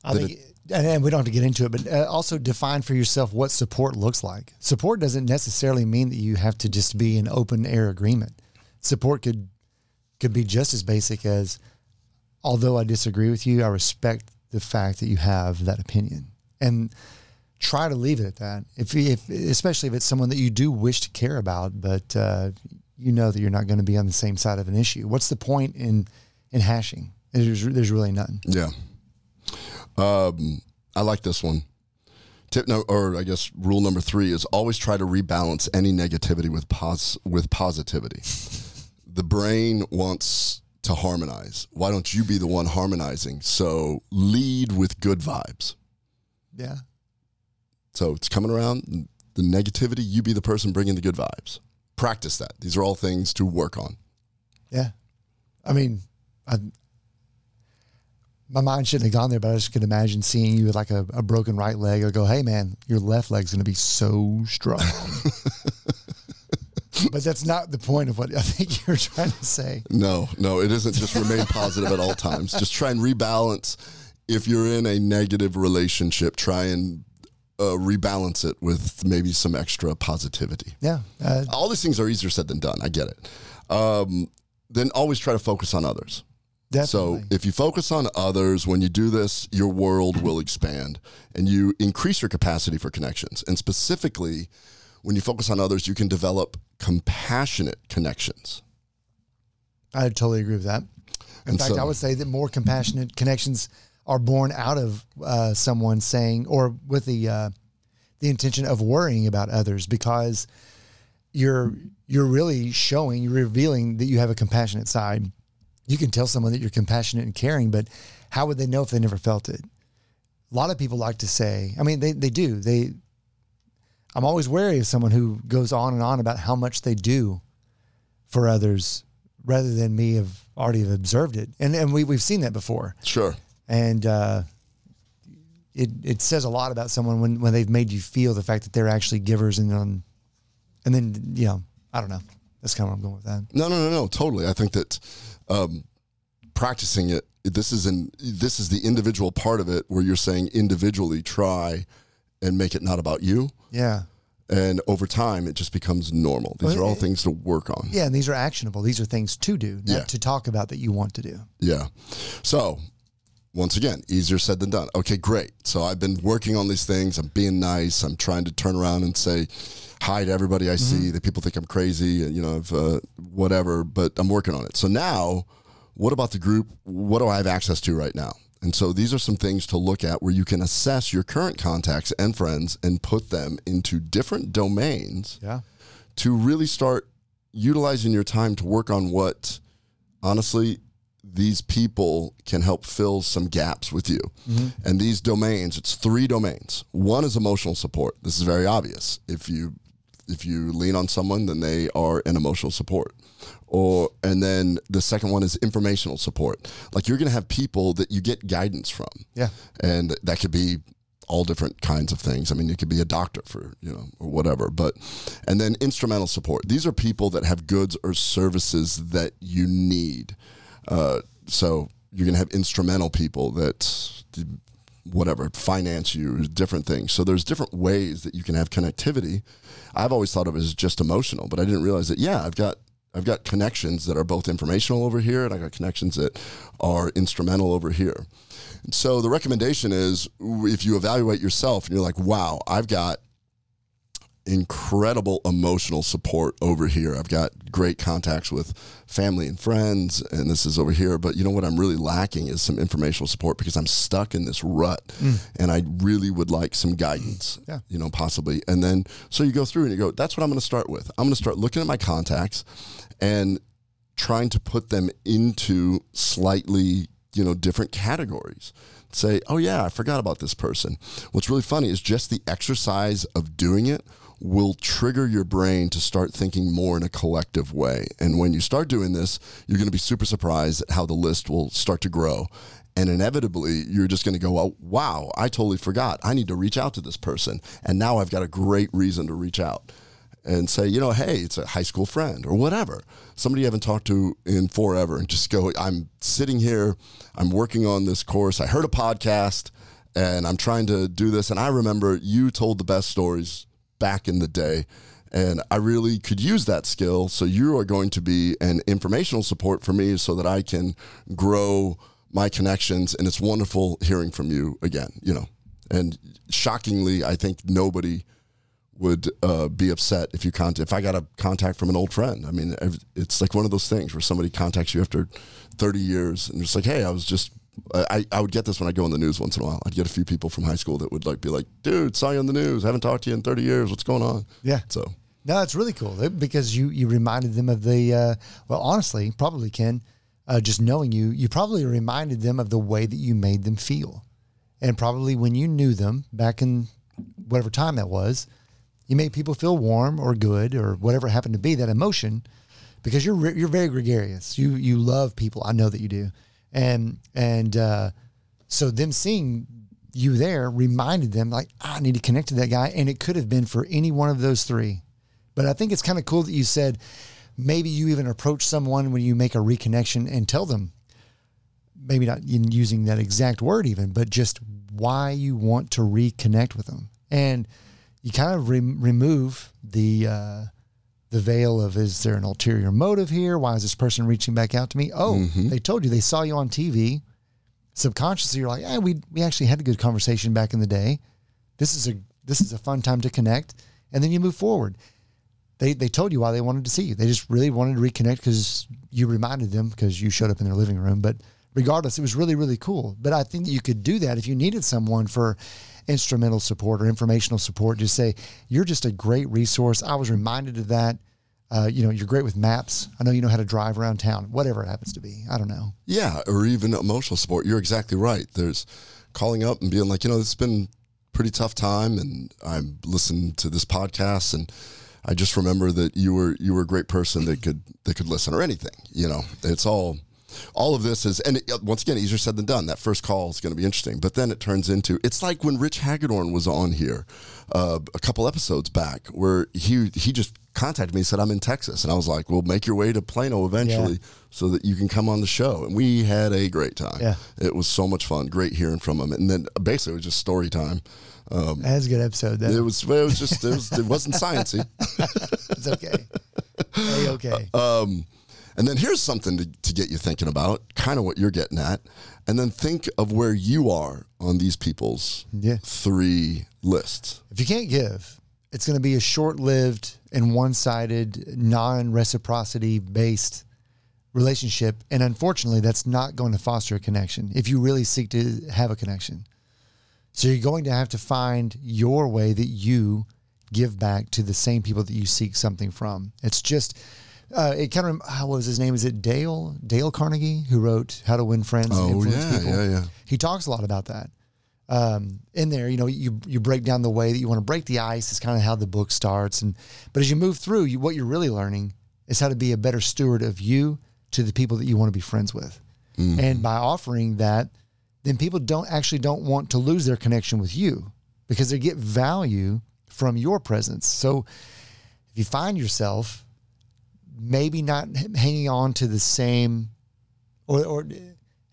I think, and, and we don't have to get into it, but uh, also define for yourself what support looks like. Support doesn't necessarily mean that you have to just be an open air agreement. Support could could be just as basic as, although I disagree with you, I respect the fact that you have that opinion, and try to leave it at that. If, if especially if it's someone that you do wish to care about, but uh, you know that you're not going to be on the same side of an issue. What's the point in in hashing? There's, there's really none. Yeah. Um, I like this one. Tip no, or I guess rule number three is always try to rebalance any negativity with pos with positivity. the brain wants to harmonize. Why don't you be the one harmonizing? So lead with good vibes. Yeah. So it's coming around the negativity. You be the person bringing the good vibes. Practice that. These are all things to work on. Yeah. I mean, I, my mind shouldn't have gone there, but I just could imagine seeing you with like a, a broken right leg. I go, hey, man, your left leg's going to be so strong. but that's not the point of what I think you're trying to say. No, no, it isn't just remain positive at all times. Just try and rebalance. If you're in a negative relationship, try and uh, rebalance it with maybe some extra positivity. Yeah. Uh, All these things are easier said than done. I get it. Um, then always try to focus on others. Definitely. So if you focus on others, when you do this, your world will expand and you increase your capacity for connections. And specifically, when you focus on others, you can develop compassionate connections. I totally agree with that. In And fact, so- I would say that more compassionate connections are born out of uh, someone saying, or with the uh, the intention of worrying about others, because you're you're really showing, you're revealing that you have a compassionate side. You can tell someone that you're compassionate and caring, but how would they know if they never felt it? A lot of people like to say, I mean, they they do. They, I'm always wary of someone who goes on and on about how much they do for others rather than me have already have observed it. And and we we've seen that before. Sure. And uh, it it says a lot about someone when, when they've made you feel the fact that they're actually givers and um, and then you know I don't know. That's kind of where I'm going with that. No, no, no, no. Totally. I think that um, practicing it. This is an this is the individual part of it where you're saying individually try and make it not about you. Yeah. And over time, it just becomes normal. These Well, are all it- things to work on. Yeah, and these are actionable. These are things to do, not Yeah. to talk about that you want to do. Yeah. So, once again, easier said than done. Okay, great. So, I've been working on these things. I'm being nice. I'm trying to turn around and say hi to everybody I see. That people think I'm crazy and, you know, if, uh, whatever, but I'm working on it. So, now what about the group? What do I have access to right now? And so these are some things to look at where you can assess your current contacts and friends and put them into different domains Yeah. to really start utilizing your time to work on what honestly these people can help fill some gaps with you. And these domains, it's three domains. One is emotional support. This is very obvious. If you if you lean on someone, then they are an emotional support. Or and then the second one is informational support. Like you're going to have people that you get guidance from Yeah. and that could be all different kinds of things. I mean, it could be a doctor for you know or whatever. But and then instrumental support. These are people that have goods or services that you need. Uh, so you're gonna have instrumental people that whatever finance you different things. So there's different ways that you can have connectivity. I've always thought of it as just emotional but i didn't realize that yeah i've got i've got connections that are both informational over here and i got connections that are instrumental over here. So the recommendation is if you evaluate yourself and you're like wow i've got incredible emotional support over here. I've got great contacts with family and friends, and this is over here. But you know what I'm really lacking is some informational support because I'm stuck in this rut, mm. and I really would like some guidance. Yeah. You know, possibly. And then so you go through and you go, that's what I'm going to start with. I'm going to start looking at my contacts and trying to put them into slightly you know different categories say oh yeah i forgot about this person what's really funny is just the exercise of doing it will trigger your brain to start thinking more in a collective way. And when you start doing this, you're going to be super surprised at how the list will start to grow. And inevitably, you're just going to go, oh, wow, I totally forgot. I need to reach out to this person. And now I've got a great reason to reach out and say, you know, hey, it's a high school friend or whatever, somebody you haven't talked to in forever, and just go, I'm sitting here, I'm working on this course. I heard a podcast and I'm trying to do this. And I remember you told the best stories back in the day. And I really could use that skill. So you are going to be an informational support for me so that I can grow my connections. And it's wonderful hearing from you again, you know. And shockingly, I think nobody would uh, be upset if you contact if I got a contact from an old friend. I mean, it's like one of those things where somebody contacts you after 30 years and it's like, hey, I was just I, I would get this when I go on the news once in a while. I'd get a few people from high school that would like be like, dude, saw you on the news. haven't talked to you in 30 years. What's going on? Yeah. So no, it's really cool because you you reminded them of the uh, well, honestly, probably Ken, uh, just knowing you, you probably reminded them of the way that you made them feel, and probably when you knew them back in whatever time that was, you made people feel warm or good or whatever happened to be that emotion because you're you're very gregarious. You you love people. I know that you do. And and uh, so them seeing you there reminded them like I need to connect to that guy and it could have been for any one of those three. But I think it's kind of cool that you said maybe you even approach someone when you make a reconnection and tell them maybe not using that exact word even, but just why you want to reconnect with them. And you kind of re- remove the uh, the veil of is there an ulterior motive here? Why is this person reaching back out to me? Oh, mm-hmm. they told you they saw you on TV. Subconsciously, you're like, yeah, we we actually had a good conversation back in the day. This is a this is a fun time to connect, and then you move forward. They they told you why they wanted to see you. They just really wanted to reconnect because you reminded them because you showed up in their living room. But regardless, it was really really cool. But I think that you could do that if you needed someone for instrumental support or informational support. Just say, you're just a great resource. I was reminded of that. Uh, you know, you're great with maps. I know you know how to drive around town, whatever it happens to be. I don't know. Yeah, or even emotional support. You're exactly right. There's calling up and being like, you know, it's been pretty tough time, and I'm listening to this podcast, and I just remember that you were you were a great person that could that could listen or anything. You know, it's all all of this is, and it, once again, easier said than done. That first call is going to be interesting, but then it turns into it's like when Rich Hagedorn was on here uh, a couple episodes back, where he he just contacted me and said I'm in Texas, and I was like, "Well, make your way to Plano eventually, yeah. so that you can come on the show." And we had a great time. Yeah, it was so much fun. Great hearing from him, and then basically it was just story time. Um, that was a good episode. Though. It was. It was just. It, was, it wasn't sciencey. it's okay. Hey, okay. Um, and then here's something to, to get you thinking about, kind of what you're getting at. And then think of where you are on these people's yeah. three lists. If you can't give, it's going to be a short lived and one sided, non reciprocity based relationship. And unfortunately, that's not going to foster a connection if you really seek to have a connection. So you're going to have to find your way that you give back to the same people that you seek something from. It's just uh, it kind of how was his name? Is it Dale Dale Carnegie who wrote How to Win Friends oh, and Influence yeah, People? Yeah, yeah. He talks a lot about that. Um, in there, you know, you you break down the way that you want to break the ice. Is kind of how the book starts, and but as you move through, you, what you're really learning is how to be a better steward of you to the people that you want to be friends with, mm. and by offering that, then people don't actually don't want to lose their connection with you because they get value from your presence. So if you find yourself maybe not hanging on to the same, or, or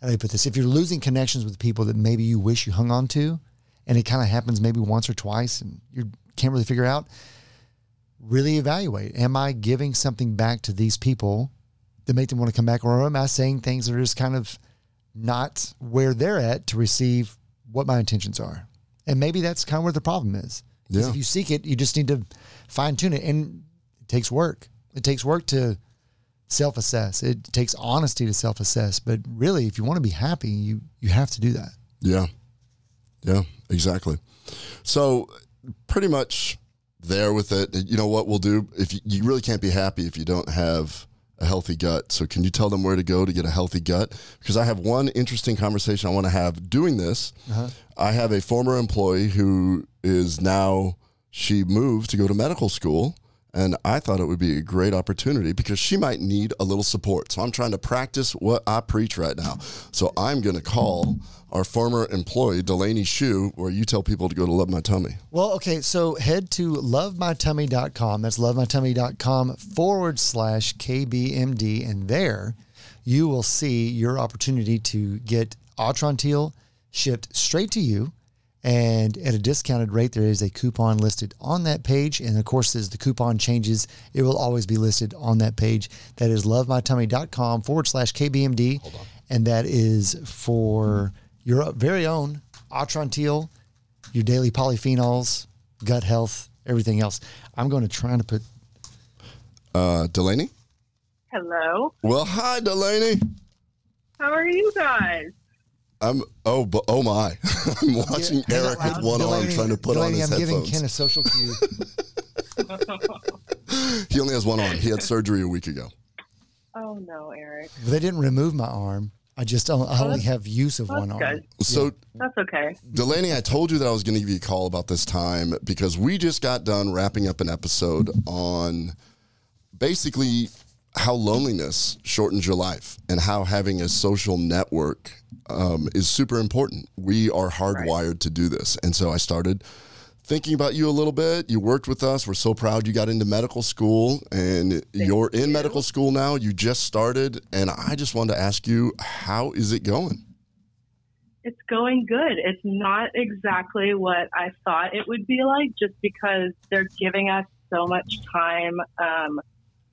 how do I put this? If you're losing connections with people that maybe you wish you hung on to, and it kind of happens maybe once or twice, and you can't really figure out, really evaluate: Am I giving something back to these people that make them want to come back, or am I saying things that are just kind of not where they're at to receive what my intentions are? And maybe that's kind of where the problem is. Yeah. If you seek it, you just need to fine tune it, and it takes work. It takes work to self assess. It takes honesty to self assess. But really, if you want to be happy, you you have to do that. Yeah, yeah, exactly. So pretty much there with it. You know what we'll do if you, you really can't be happy if you don't have a healthy gut. So can you tell them where to go to get a healthy gut? Because I have one interesting conversation I want to have doing this. Uh-huh. I have a former employee who is now she moved to go to medical school. And I thought it would be a great opportunity because she might need a little support. So I'm trying to practice what I preach right now. So I'm going to call our former employee, Delaney Shu, where you tell people to go to Love My Tummy. Well, okay, so head to lovemytummy.com. That's lovemytummy.com forward slash KBMD. And there you will see your opportunity to get Atrantil shipped straight to you. And at a discounted rate, there is a coupon listed on that page. And of course, as the coupon changes, it will always be listed on that page. That is lovemytummy.com forward slash KBMD. And that is for your very own Atrantil, your daily polyphenols, gut health, everything else. I'm going to try to put. Uh, Delaney? Hello. Well, hi, Delaney. How are you guys? I'm oh but oh my! I'm watching Yeah, Eric with one arm trying to put Delaney, on his arm. Delaney, I'm giving. Ken a social cue. he only has one arm. He had surgery a week ago. Oh no, Eric. they didn't remove my arm. I just don't, I only have use of That's one arm. good. So That's okay. Delaney, I told you that I was going to give you a call about this time because we just got done wrapping up an episode on basically how loneliness shortens your life and how having a social network um, is super important. We are hardwired to do this. And so I started thinking about you a little bit. You worked with us. We're so proud you got into medical school and you're in medical school now. You just started. And I just wanted to ask you, how is it going? It's going good. It's not exactly what I thought it would be like just because they're giving us so much time um,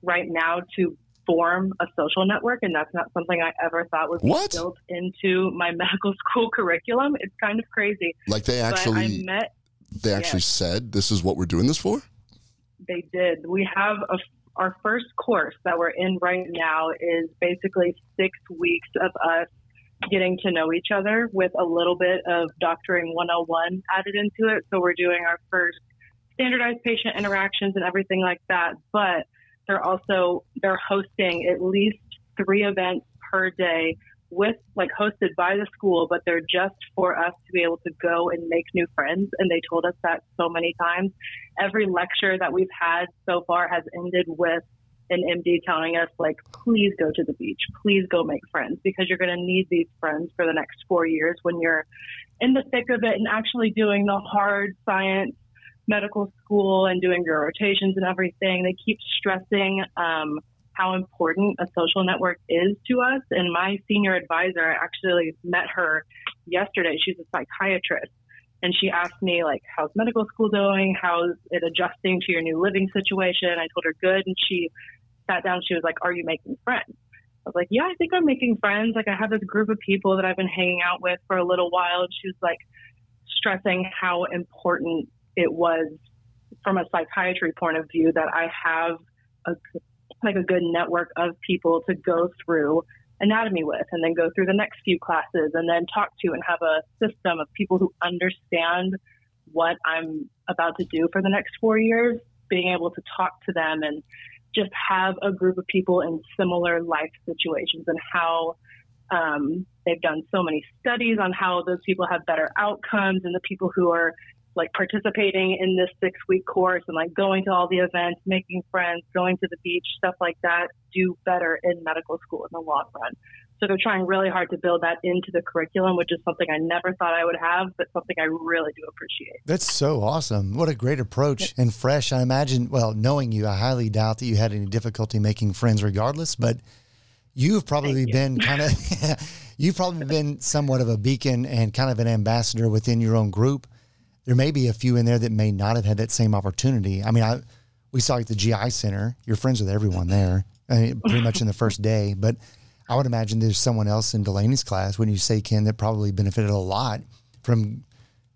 right now to form a social network, and that's not something I ever thought would be What? built into my medical school curriculum. It's kind of crazy. Like they actually met they actually Yes. said this is what we're doing this for? They did. We have a, our first course that we're in right now is basically six weeks of us getting to know each other with a little bit of doctoring 101 added into it. So we're doing our first standardized patient interactions and everything like that. But they're also they're hosting at least three events per day with like hosted by the school, but they're just for us to be able to go and make new friends. And they told us that so many times. Every lecture that we've had so far has ended with an MD telling us like, please go to the beach, please go make friends because you're going to need these friends for the next four years when you're in the thick of it and actually doing the hard science medical school and doing your rotations and everything. They keep stressing um, how important a social network is to us. And my senior advisor, I actually met her yesterday. She's a psychiatrist. And she asked me, like, how's medical school going? How's it adjusting to your new living situation? I told her good. And she sat down. She was like, Are you making friends? I was like, Yeah, I think I'm making friends. Like, I have this group of people that I've been hanging out with for a little while. And she was like, stressing how important it was from a psychiatry point of view that I have a like a good network of people to go through anatomy with and then go through the next few classes and then talk to and have a system of people who understand what I'm about to do for the next four years, being able to talk to them and just have a group of people in similar life situations and how um, they've done so many studies on how those people have better outcomes and the people who are like participating in this six week course and like going to all the events, making friends, going to the beach, stuff like that, do better in medical school in the long run. So they're trying really hard to build that into the curriculum, which is something I never thought I would have, but something I really do appreciate. That's so awesome. What a great approach and fresh. I imagine, well, knowing you, I highly doubt that you had any difficulty making friends regardless, but you've probably you. been kind of, you've probably been somewhat of a beacon and kind of an ambassador within your own group. There may be a few in there that may not have had that same opportunity. I mean, I, we saw like the GI Center, you're friends with everyone there, I mean, pretty much in the first day, but I would imagine there's someone else in Delaney's class, when you say Ken, that probably benefited a lot from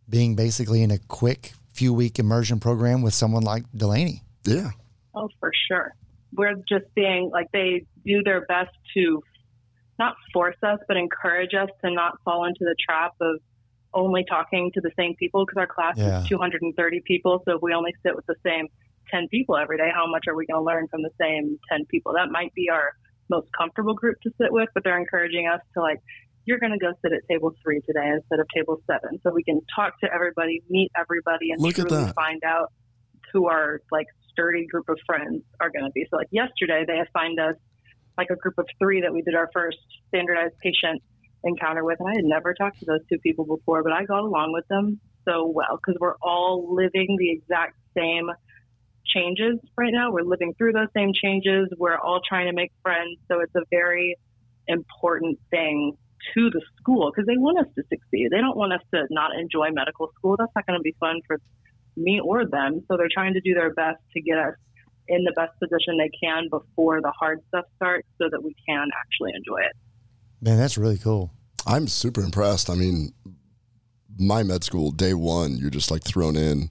being basically in a quick few week immersion program with someone like Delaney. Yeah. Oh, for sure. We're just being like they do their best to not force us, but encourage us to not fall into the trap of only talking to the same people because our class Yeah. is 230 people. So if we only sit with the same 10 people every day, how much are we going to learn from the same 10 people? That might be our most comfortable group to sit with, but they're encouraging us to like, you're going to go sit at table three today instead of table seven. So we can talk to everybody, meet everybody, and Look truly find out who our like sturdy group of friends are going to be. So like yesterday, they assigned us like a group of three that we did our first standardized patient encounter with, and I had never talked to those two people before, but I got along with them so well because we're all living the exact same changes right now. We're living through those same changes. We're all trying to make friends. So it's a very important thing to the school because they want us to succeed. They don't want us to not enjoy medical school. That's not going to be fun for me or them. So they're trying to do their best to get us in the best position they can before the hard stuff starts so that we can actually enjoy it. Man, that's really cool. I'm super impressed. I mean, my med school, day one, you're just like thrown in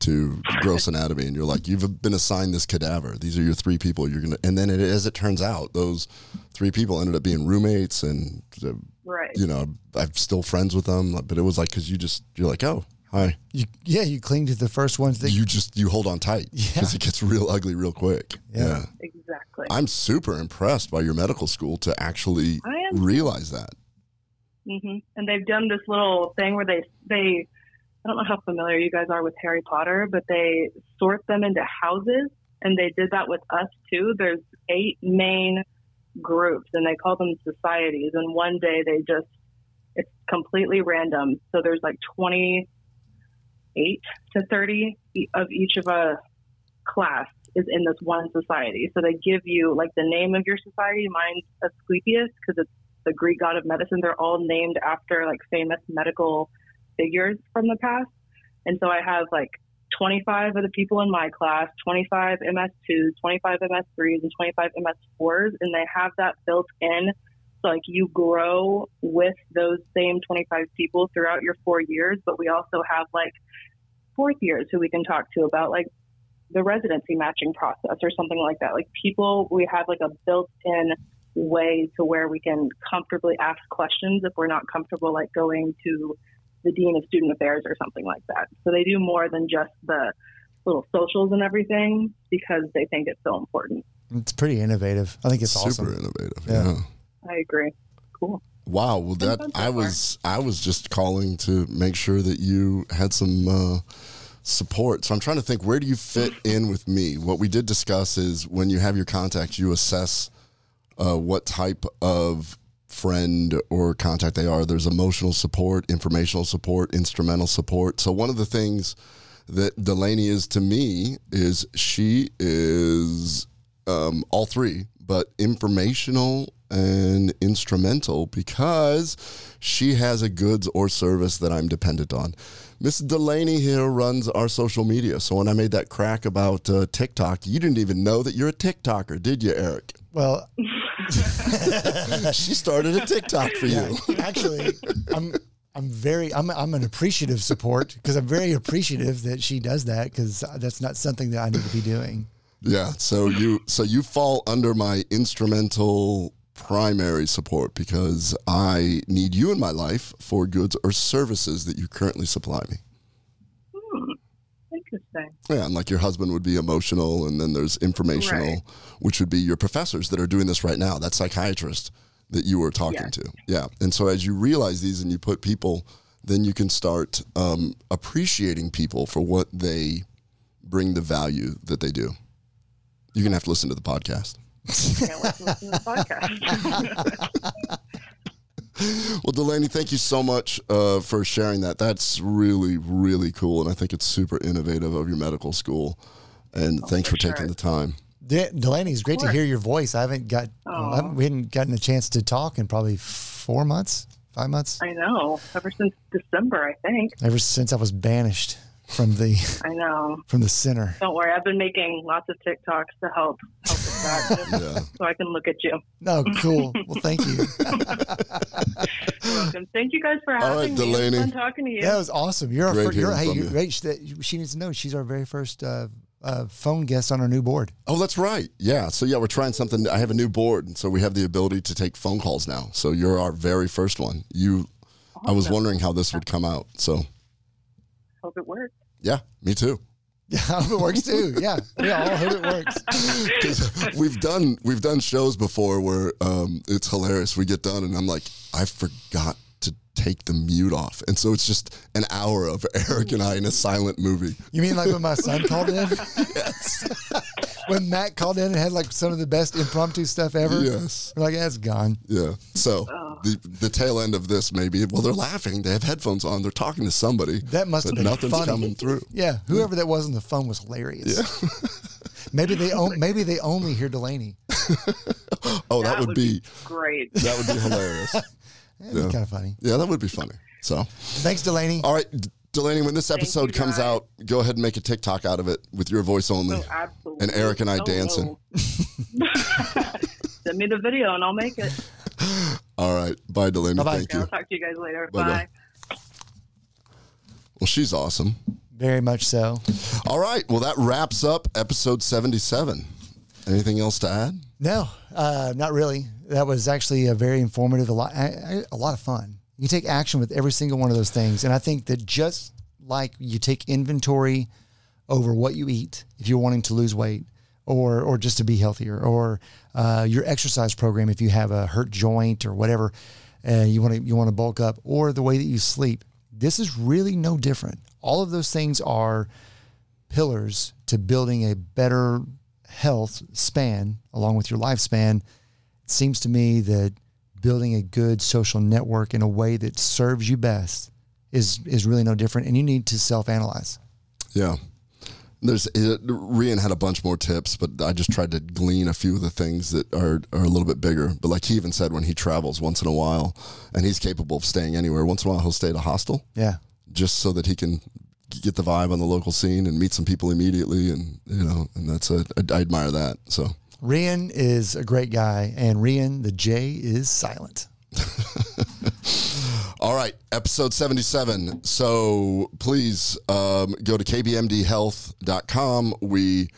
to gross anatomy and you're like you've been assigned this cadaver these are your three people you're gonna and then it, as it turns out those three people ended up being roommates and uh, Right. you know i'm still friends with them but it was like because you just you're like oh hi You, yeah, you cling to the first ones that you just you hold on tight Yeah. because it gets real ugly real quick Yeah. yeah. Exactly. i'm super impressed by your medical school to actually I am realize that hmm And they've done this little thing where they they I don't know how familiar you guys are with Harry Potter, but they sort them into houses, and they did that with us too. There's eight main groups, and they call them societies. And one day they just it's completely random. So there's like 28 to 30 e- of each of a class is in this one society. So they give you like the name of your society. Mine's Asclepius because it's the Greek god of medicine. They're all named after like famous medical figures from the past. And so I have like 25 of the people in my class, 25 MS2s, 25 MS3s, and 25 MS4s, and they have that built in. So like you grow with those same 25 people throughout your four years, but we also have like fourth years who we can talk to about like the residency matching process or something like that. Like people, we have like a built in way to where we can comfortably ask questions if we're not comfortable like going to the dean of student affairs or something like that. So they do more than just the little socials and everything because they think it's so important. it's pretty innovative. I think it's super awesome. innovative Yeah. yeah. I agree. Cool. Wow. Well, that I far. was I was just calling to make sure that you had some uh, support. So I'm trying to think where do you fit in with me? What we did discuss is when you have your contact, you assess uh, what type of friend or contact they are. There's emotional support, informational support, instrumental support. So one of the things that Delaney is to me is she is um, all three, but informational and instrumental because she has a goods or service that I'm dependent on. Miss Delaney here runs our social media. So when I made that crack about uh, TikTok, you didn't even know that you're a TikToker, did you, Eric? Well, she started a TikTok for you. actually, I'm I'm very I'm I'm an appreciative support because I'm very appreciative that she does that because that's not something that I need to be doing. Yeah. So you so you fall under my instrumental primary support because I need you in my life for goods or services that you currently supply me. Yeah, and like your husband would be emotional, and then there's informational, Right. which would be your professors that are doing this right now. That psychiatrist that you were talking Yes. to. Yeah. And so as you realize these and you put people, then you can start um, appreciating people for what they bring the value that they do. You're going to have to listen to the podcast. To listen to the podcast. Well, Delaney, thank you so much uh, for sharing that. That's really, really cool. And I think it's super innovative of your medical school. And thanks for, Oh, for taking sure. the time. De- Delaney, it's great to hear your voice. I haven't got I haven't, we hadn't gotten a chance to talk in probably four months, five months, I know. Ever since December, I think. ever since I was banished from the I know. from the center. Don't worry. I've been making lots of TikToks to help help with that, just Yeah. so I can look at you. No, cool. Well, thank you. You're welcome. Thank you guys for having right, me. Delaney. It's fun talking to you. That was awesome. You're our first. You're, hey, from you, you. right, she, that- she needs to know she's our very first uh, uh, phone guest on our new board. Oh, that's right. Yeah. So, yeah, we're trying something. I have a new board. And so we have the ability to take phone calls now. So you're our very first one. You, I was wondering how this would come out. So, Hope it works. yeah, me too. Yeah, I hope it works too. Yeah, we all hope it works. because we've done we've done shows before where um, it's hilarious. We get done and I'm like, I forgot to take the mute off. And so it's just an hour of Eric and I in a silent movie. You mean like when my son called in? Yes. when Matt called in and had like some of the best impromptu stuff ever? Yes. We're like, that's gone. Yeah. So oh. the the tail end of this maybe well they're laughing. They have headphones on. They're talking to somebody. That must but have been nothing's funny. coming through. Yeah, whoever that was on the phone was hilarious. maybe they on, maybe they only hear Delaney. Oh, that, would, be, great. that would be hilarious. That'd be kind of funny. Yeah, that would be funny. So Thanks, Delaney. all right, D- Delaney, when this episode comes guys. out, go ahead and make a TikTok out of it with your voice only. Oh, absolutely. And Eric and I Oh, dancing. Send me the video and I'll make it. All right. Bye, Delaney. Bye-bye. Thank I'll you. talk to you guys later. Bye-bye. Bye. Well, she's awesome. Very much so. All right. Well, that wraps up episode 77. Anything else to add? No, uh, not really. That was actually a very informative, a lot, a lot of fun. You take action with every single one of those things, and I think that just like you take inventory over what you eat, if you're wanting to lose weight, or or just to be healthier, or uh, your exercise program if you have a hurt joint or whatever, uh, you want to you want to bulk up, or the way that you sleep. This is really no different. All of those things are pillars to building a better health span along with your lifespan. It seems to me that building a good social network in a way that serves you best is is really no different and you need to self-analyze. Yeah. There's it, Rian had a bunch more tips, but I just tried to glean a few of the things that are, are a little bit bigger. But like he even said, when he travels once in a while, and he's capable of staying anywhere, once in a while he'll stay at a hostel Yeah. just so that he can get the vibe on the local scene and meet some people immediately, and you know, and that's a I, I admire that. So Rian is a great guy and Rian the J is silent. All right, episode 77. So please um, go to kbmdhealth.com. We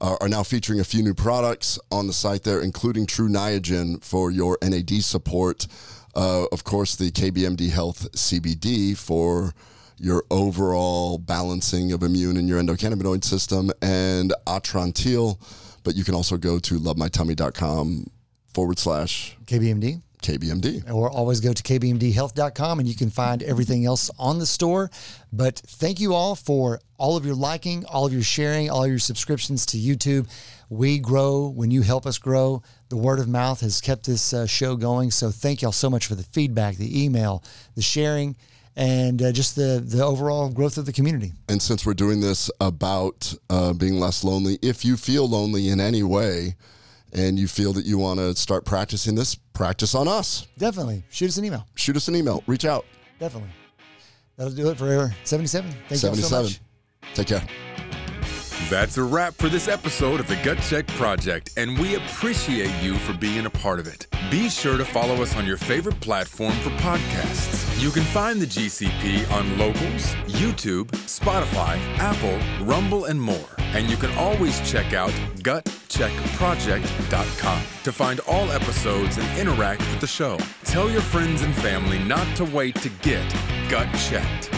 are, are now featuring a few new products on the site there, including True Niagen for your NAD support. Uh, of course, the KBMD Health CBD for your overall balancing of immune and your endocannabinoid system, and Atrantil. But you can also go to lovemytummy.com forward slash KBMD. KBMD. or always go to kbmdhealth.com and you can find everything else on the store. But thank you all for all of your liking, all of your sharing, all of your subscriptions to YouTube. We grow when you help us grow. The word of mouth has kept this uh, show going. So thank y'all so much for the feedback, the email, the sharing, and uh, just the, the overall growth of the community. And since we're doing this about uh, being less lonely, if you feel lonely in any way and you feel that you want to start practicing this, practice on us. Definitely. Shoot us an email. Shoot us an email, reach out. Definitely. That'll do it for 77. Thank you so much. Take care. That's a wrap for this episode of the Gut Check Project, and we appreciate you for being a part of it. Be sure to follow us on your favorite platform for podcasts. You can find the GCP on Locals, YouTube, Spotify, Apple, Rumble, and more. And you can always check out gutcheckproject.com to find all episodes and interact with the show. Tell your friends and family not to wait to get gut checked.